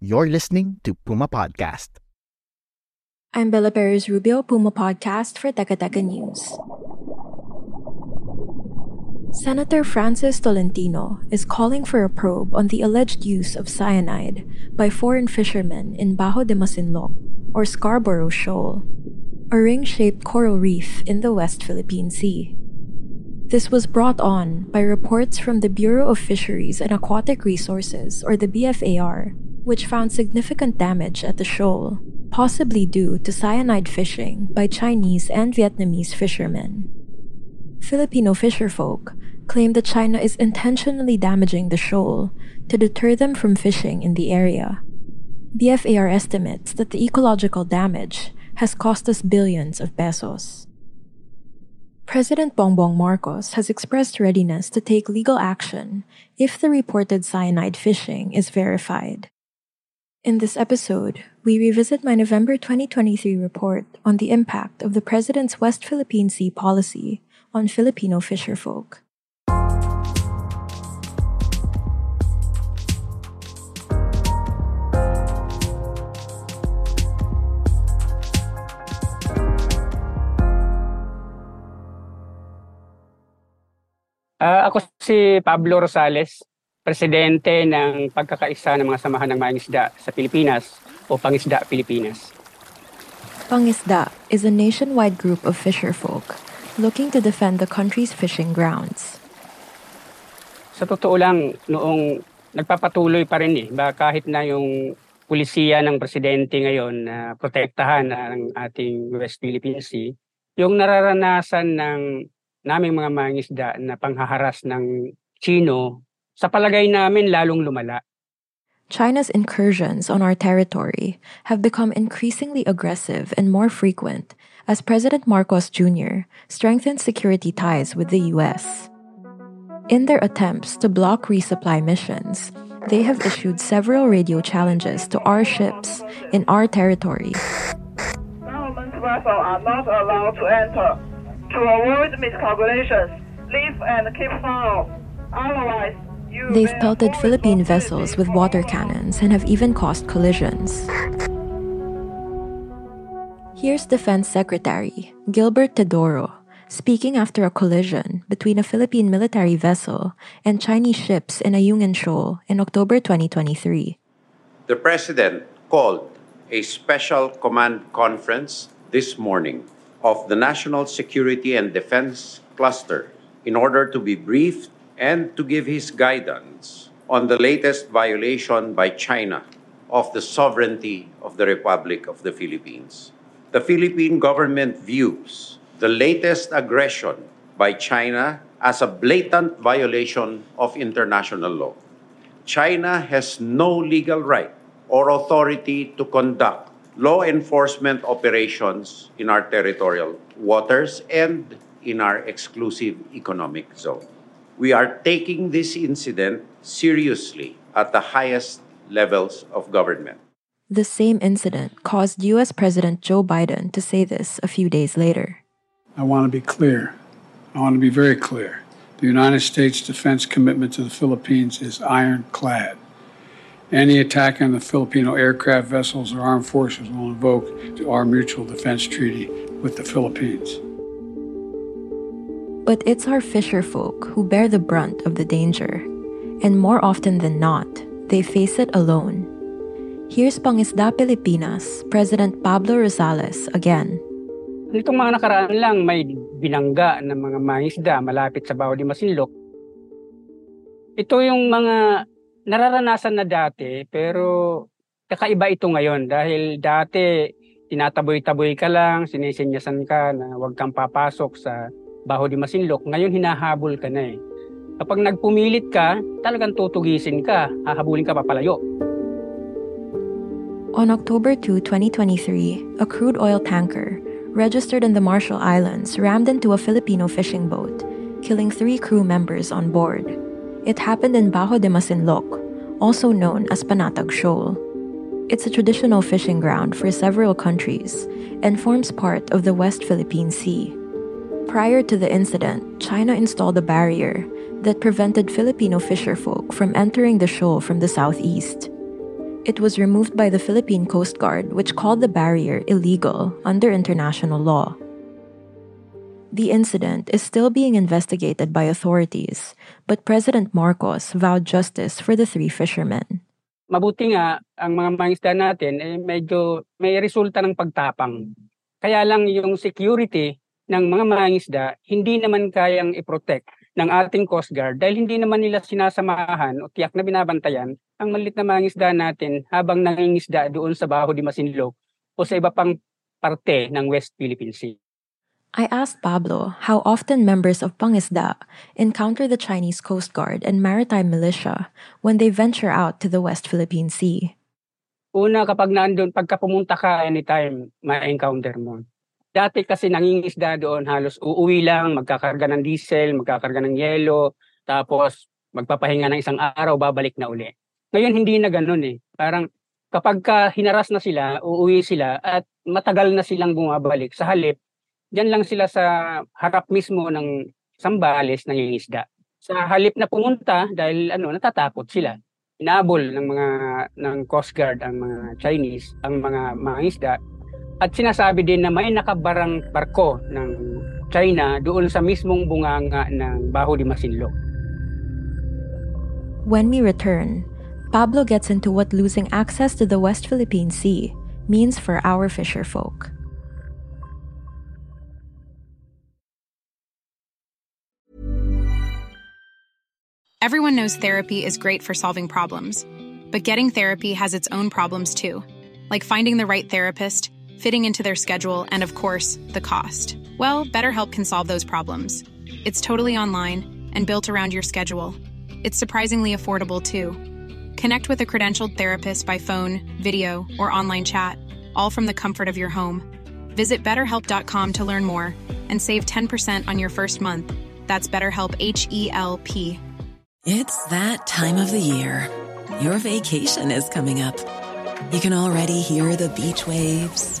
You're listening to Puma Podcast. I'm Bella Perez Rubio, Puma Podcast for Teka News. Senator Francis Tolentino is calling for a probe on the alleged use of cyanide by foreign fishermen in Bajo de Masinloc, or Scarborough Shoal, a ring-shaped coral reef in the West Philippine Sea. This was brought on by reports from the Bureau of Fisheries and Aquatic Resources, or the BFAR, which found significant damage at the shoal, possibly due to cyanide fishing by Chinese and Vietnamese fishermen. Filipino fisherfolk claim that China is intentionally damaging the shoal to deter them from fishing in the area. BFAR estimates that the ecological damage has cost us billions of pesos. President Bongbong Marcos has expressed readiness to take legal action if the reported cyanide fishing is verified. In this episode, we revisit my November 2023 report on the impact of the President's West Philippine Sea policy on Filipino fisherfolk. Ah, ako si Pablo Rosales, presidente ng pagkakaisa ng mga samahan ng mangisda sa Pilipinas o Pangisda Pilipinas. Pangisda is a nationwide group of fisherfolk looking to defend the country's fishing grounds. Sa totoo lang, noong nagpapatuloy pa rin eh, ba kahit na yung pulisiya ng presidente ngayon na protektahan ang ating West Philippine Sea, yung nararanasan ng naming mga mangisda na panghaharas ng Chino, sa palagay namin lalong lumala. China's incursions on our territory have become increasingly aggressive and more frequent as President Marcos Jr. strengthens security ties with the U.S. In their attempts to block resupply missions, they have issued several radio challenges to our ships in our territory. Government vessels are not allowed to enter. To avoid miscalculations, leave and keep foul. Otherwise, you They've pelted Philippine vessels with water cannons and have even caused collisions. Here's Defense Secretary Gilbert Teodoro speaking after a collision between a Philippine military vessel and Chinese ships in Ayungin Shoal in October 2023. The President called a special command conference this morning of the National Security and Defense Cluster in order to be briefed and to give his guidance on the latest violation by China of the sovereignty of the Republic of the Philippines. The Philippine government views the latest aggression by China as a blatant violation of international law. China has no legal right or authority to conduct law enforcement operations in our territorial waters and in our exclusive economic zone. We are taking this incident seriously at the highest levels of government. The same incident caused US President Joe Biden to say this a few days later. I want to be clear. I want to be very clear. The United States defense commitment to the Philippines is ironclad. Any attack on the Filipino aircraft vessels or armed forces will invoke our mutual defense treaty with the Philippines. But it's our fisher folk who bear the brunt of the danger, and more often than not, they face it alone. Here's Pangisda Pilipinas President Pablo Rosales again. Nitong mga nakaraan lang, may binangga ng mga mangisda malapit sa Baho de Masinloc. Ito yung mga nararanasan na dati, pero kakaiba ito ngayon dahil dati tinataboy-taboy ka lang, sinisinyasan ka na huwag kang papasok sa Baho di Masinloc, ngayon hinahabol ka na eh. Kapag nagpumilit ka, talagang tutugisin ka, hahabulin ka papalayo. On October 2, 2023, a crude oil tanker, registered in the Marshall Islands, rammed into a Filipino fishing boat, killing three crew members on board. It happened in Bajo de Masinloc, also known as Panatag Shoal. It's a traditional fishing ground for several countries and forms part of the West Philippine Sea. Prior to the incident, China installed a barrier that prevented Filipino fisherfolk from entering the shoal from the southeast. It was removed by the Philippine Coast Guard, which called the barrier illegal under international law. The incident is still being investigated by authorities, but President Marcos vowed justice for the three fishermen. Mabuti nga, ang mga mangisda natin, eh, medyo may resulta ng pagtapang. Kaya lang yung security ng mga mangisda, hindi naman kayang i-protect ng ating Coast Guard dahil hindi naman nila sinasamahan o tiyak na binabantayan ang malit na mangisda natin habang nangingisda doon sa Baho di Masinloc o sa iba pang parte ng West Philippine Sea. I asked Pablo how often members of Pangisda encounter the Chinese Coast Guard and maritime militia when they venture out to the West Philippine Sea. Una, kapag naandun, pagka pumunta ka anytime, ma-encounter mo. Dati kasi nangingisda doon, halos uuwi lang, magkakarga ng diesel, magkakarga ng yelo, tapos magpapahinga ng isang araw, babalik na uli. Ngayon, hindi na ganun eh. Parang kapag ka hinaras na sila, uuwi sila, at matagal na silang bumabalik. Sa halip, Diyan lang sila sa harap mismo ng Sambales nangingisda. Sa halip na pumunta dahil ano natatakot sila. Inabol ng mga ng Coast Guard ang mga Chinese, ang mga mangingisda at sinasabi din na may nakabarang barko ng China doon sa mismong bunganga ng Baho di Masinloc. When we return, Pablo gets into what losing access to the West Philippine Sea means for our fisher folk. Everyone knows therapy is great for solving problems, but getting therapy has its own problems too, like finding the right therapist, fitting into their schedule, and of course, the cost. Well, BetterHelp can solve those problems. It's totally online and built around your schedule. It's surprisingly affordable too. Connect with a credentialed therapist by phone, video, or online chat, all from the comfort of your home. Visit betterhelp.com to learn more and save 10% on your first month. That's BetterHelp H E L P. It's that time of the year. Your vacation is coming up. You can already hear the beach waves,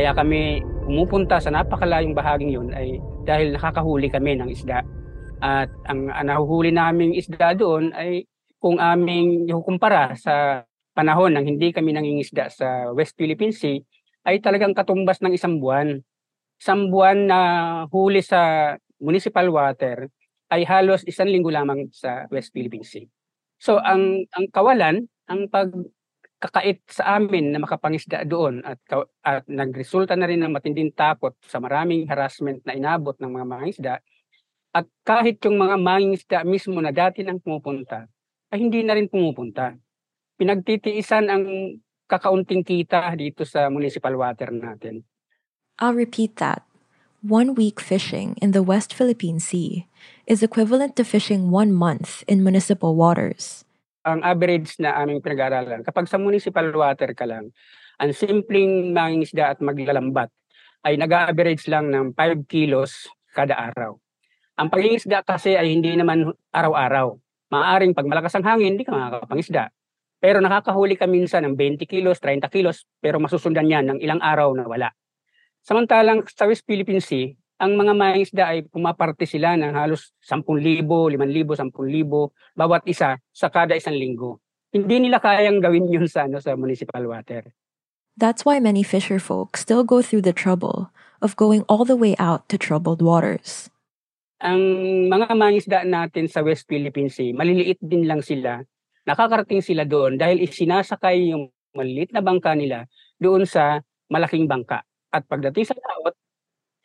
Kaya kami pumupunta sa napakalayong bahaging yun ay dahil nakakahuli kami ng isda. At ang, nahuhuli naming isda doon ay kung aming ikukumpara sa panahon ng hindi kami nangingisda sa West Philippine Sea ay talagang katumbas ng isang buwan. Isang buwan na huli sa municipal water ay halos isang linggo lamang sa West Philippine Sea. So ang ang kawalan, ang pag kakait sa amin na makapangisda doon at, at nagresulta na rin ng matinding takot sa maraming harassment na inabot ng mga mangingisda at kahit yung mga mangingisda mismo na dati nang pumupunta ay hindi na rin pumupunta. Pinagtitiisan ang kakaunting kita dito sa municipal water natin. I'll repeat that. One week fishing in the West Philippine Sea is equivalent to fishing one month in municipal waters. Ang average na aming pinag-aaralan, kapag sa municipal water ka lang, ang simpleng mangingisda at maglalambat ay nag-average lang ng 5 kilos kada araw. Ang pangingisda kasi ay hindi naman araw-araw. Maaring pag malakas ang hangin, hindi ka makakapangisda. Pero nakakahuli ka minsan ng 20 kilos, 30 kilos, pero masusundan yan ng ilang araw na wala. Samantalang sa West Philippine Sea, ang mga mangingisda ay pumaparte sila ng halos 10,000, 5,000, 10,000 bawat isa sa kada isang linggo. Hindi nila kayang gawin yun sa, ano, sa municipal water. That's why many fisher folk still go through the trouble of going all the way out to troubled waters. Ang mga mangisda natin sa West Philippine Sea, maliliit din lang sila. Nakakarating sila doon dahil isinasakay yung maliliit na bangka nila doon sa malaking bangka. At pagdating sa laot,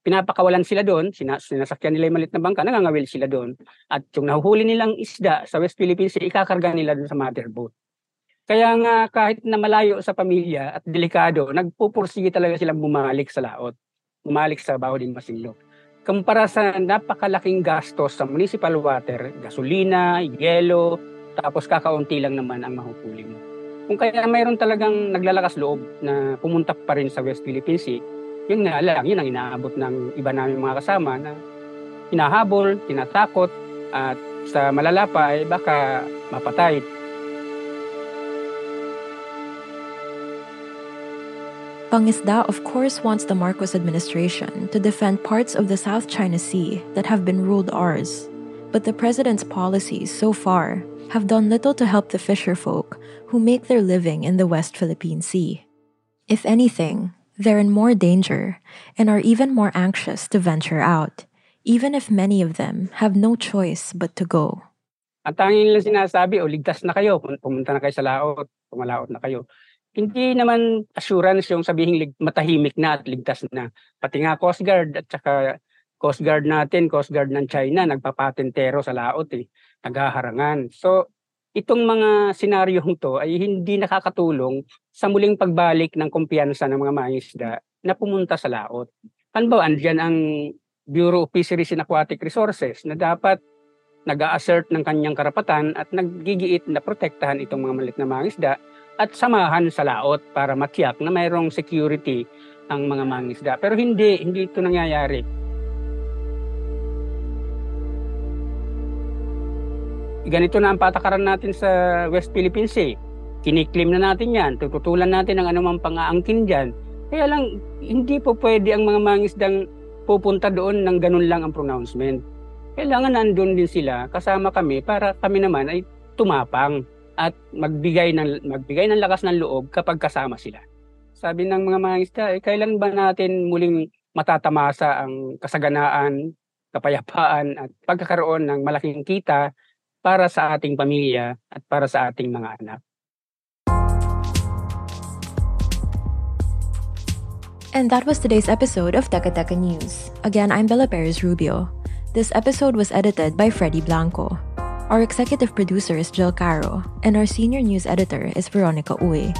pinapakawalan sila doon, sinasakyan nila yung maliit na bangka, nangangawil sila doon. At yung nahuhuli nilang isda sa West Philippine Sea, ikakarga nila doon sa mother boat. Kaya nga kahit na malayo sa pamilya at delikado, nagpupursige talaga silang bumalik sa laot. Bumalik sa Baho din Masinloc kumpara sa napakalaking gastos sa municipal water, gasolina, yelo, tapos kakaunti lang naman ang mahuhuli mo. Kung kaya mayroon talagang naglalakas loob na pumunta pa rin sa West Philippine Sea, yun nga lang, yun ang inaabot ng iba namin mga kasama na hinahabol, tinatakot, at sa malala pa ay baka mapatay Pangisda, of course, wants the Marcos administration to defend parts of the South China Sea that have been ruled ours. But the president's policies so far have done little to help the fisherfolk who make their living in the West Philippine Sea. If anything, they're in more danger and are even more anxious to venture out, even if many of them have no choice but to go. Ang tanging lang sinasabi, o ligtas na kayo, pumunta na kayo sa laot, pumalaot na kayo. hindi naman assurance yung sabihin matahimik na at ligtas na. Pati nga Coast Guard at saka Coast Guard natin, Coast Guard ng China, nagpapatentero sa laot eh, naghaharangan. So, itong mga senaryong to ay hindi nakakatulong sa muling pagbalik ng kumpiyansa ng mga mangisda na pumunta sa laot. Halimbawa, andyan ang Bureau of Fisheries and Aquatic Resources na dapat nag-assert ng kanyang karapatan at naggigiit na protektahan itong mga malit na mangisda at samahan sa laot para matiyak na mayroong security ang mga mangisda. Pero hindi, hindi ito nangyayari. Ganito na ang patakaran natin sa West Philippine Sea. Kiniklim na natin yan, tututulan natin ang anumang pang-aangkin dyan. Kaya lang, hindi po pwede ang mga mangisdang pupunta doon ng ganun lang ang pronouncement. Kailangan nandun din sila, kasama kami, para kami naman ay tumapang at magbigay ng magbigay ng lakas ng loob kapag kasama sila. Sabi ng mga mangisda, eh, kailan ba natin muling matatamasa ang kasaganaan, kapayapaan at pagkakaroon ng malaking kita para sa ating pamilya at para sa ating mga anak. And that was today's episode of Teka Teka News. Again, I'm Bella Perez Rubio. This episode was edited by Freddie Blanco. Our executive producer is Jill Caro, and our senior news editor is Veronica Uy.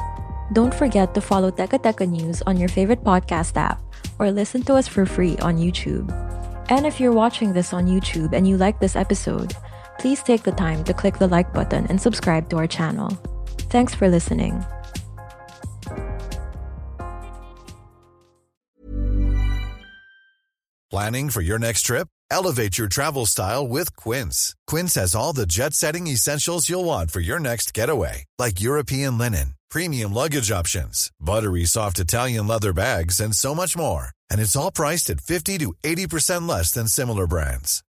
Don't forget to follow Teka Teka News on your favorite podcast app or listen to us for free on YouTube. And if you're watching this on YouTube and you like this episode, please take the time to click the like button and subscribe to our channel. Thanks for listening. Planning for your next trip? Elevate your travel style with Quince. Quince has all the jet setting essentials you'll want for your next getaway, like European linen, premium luggage options, buttery soft Italian leather bags, and so much more. And it's all priced at 50 to 80% less than similar brands.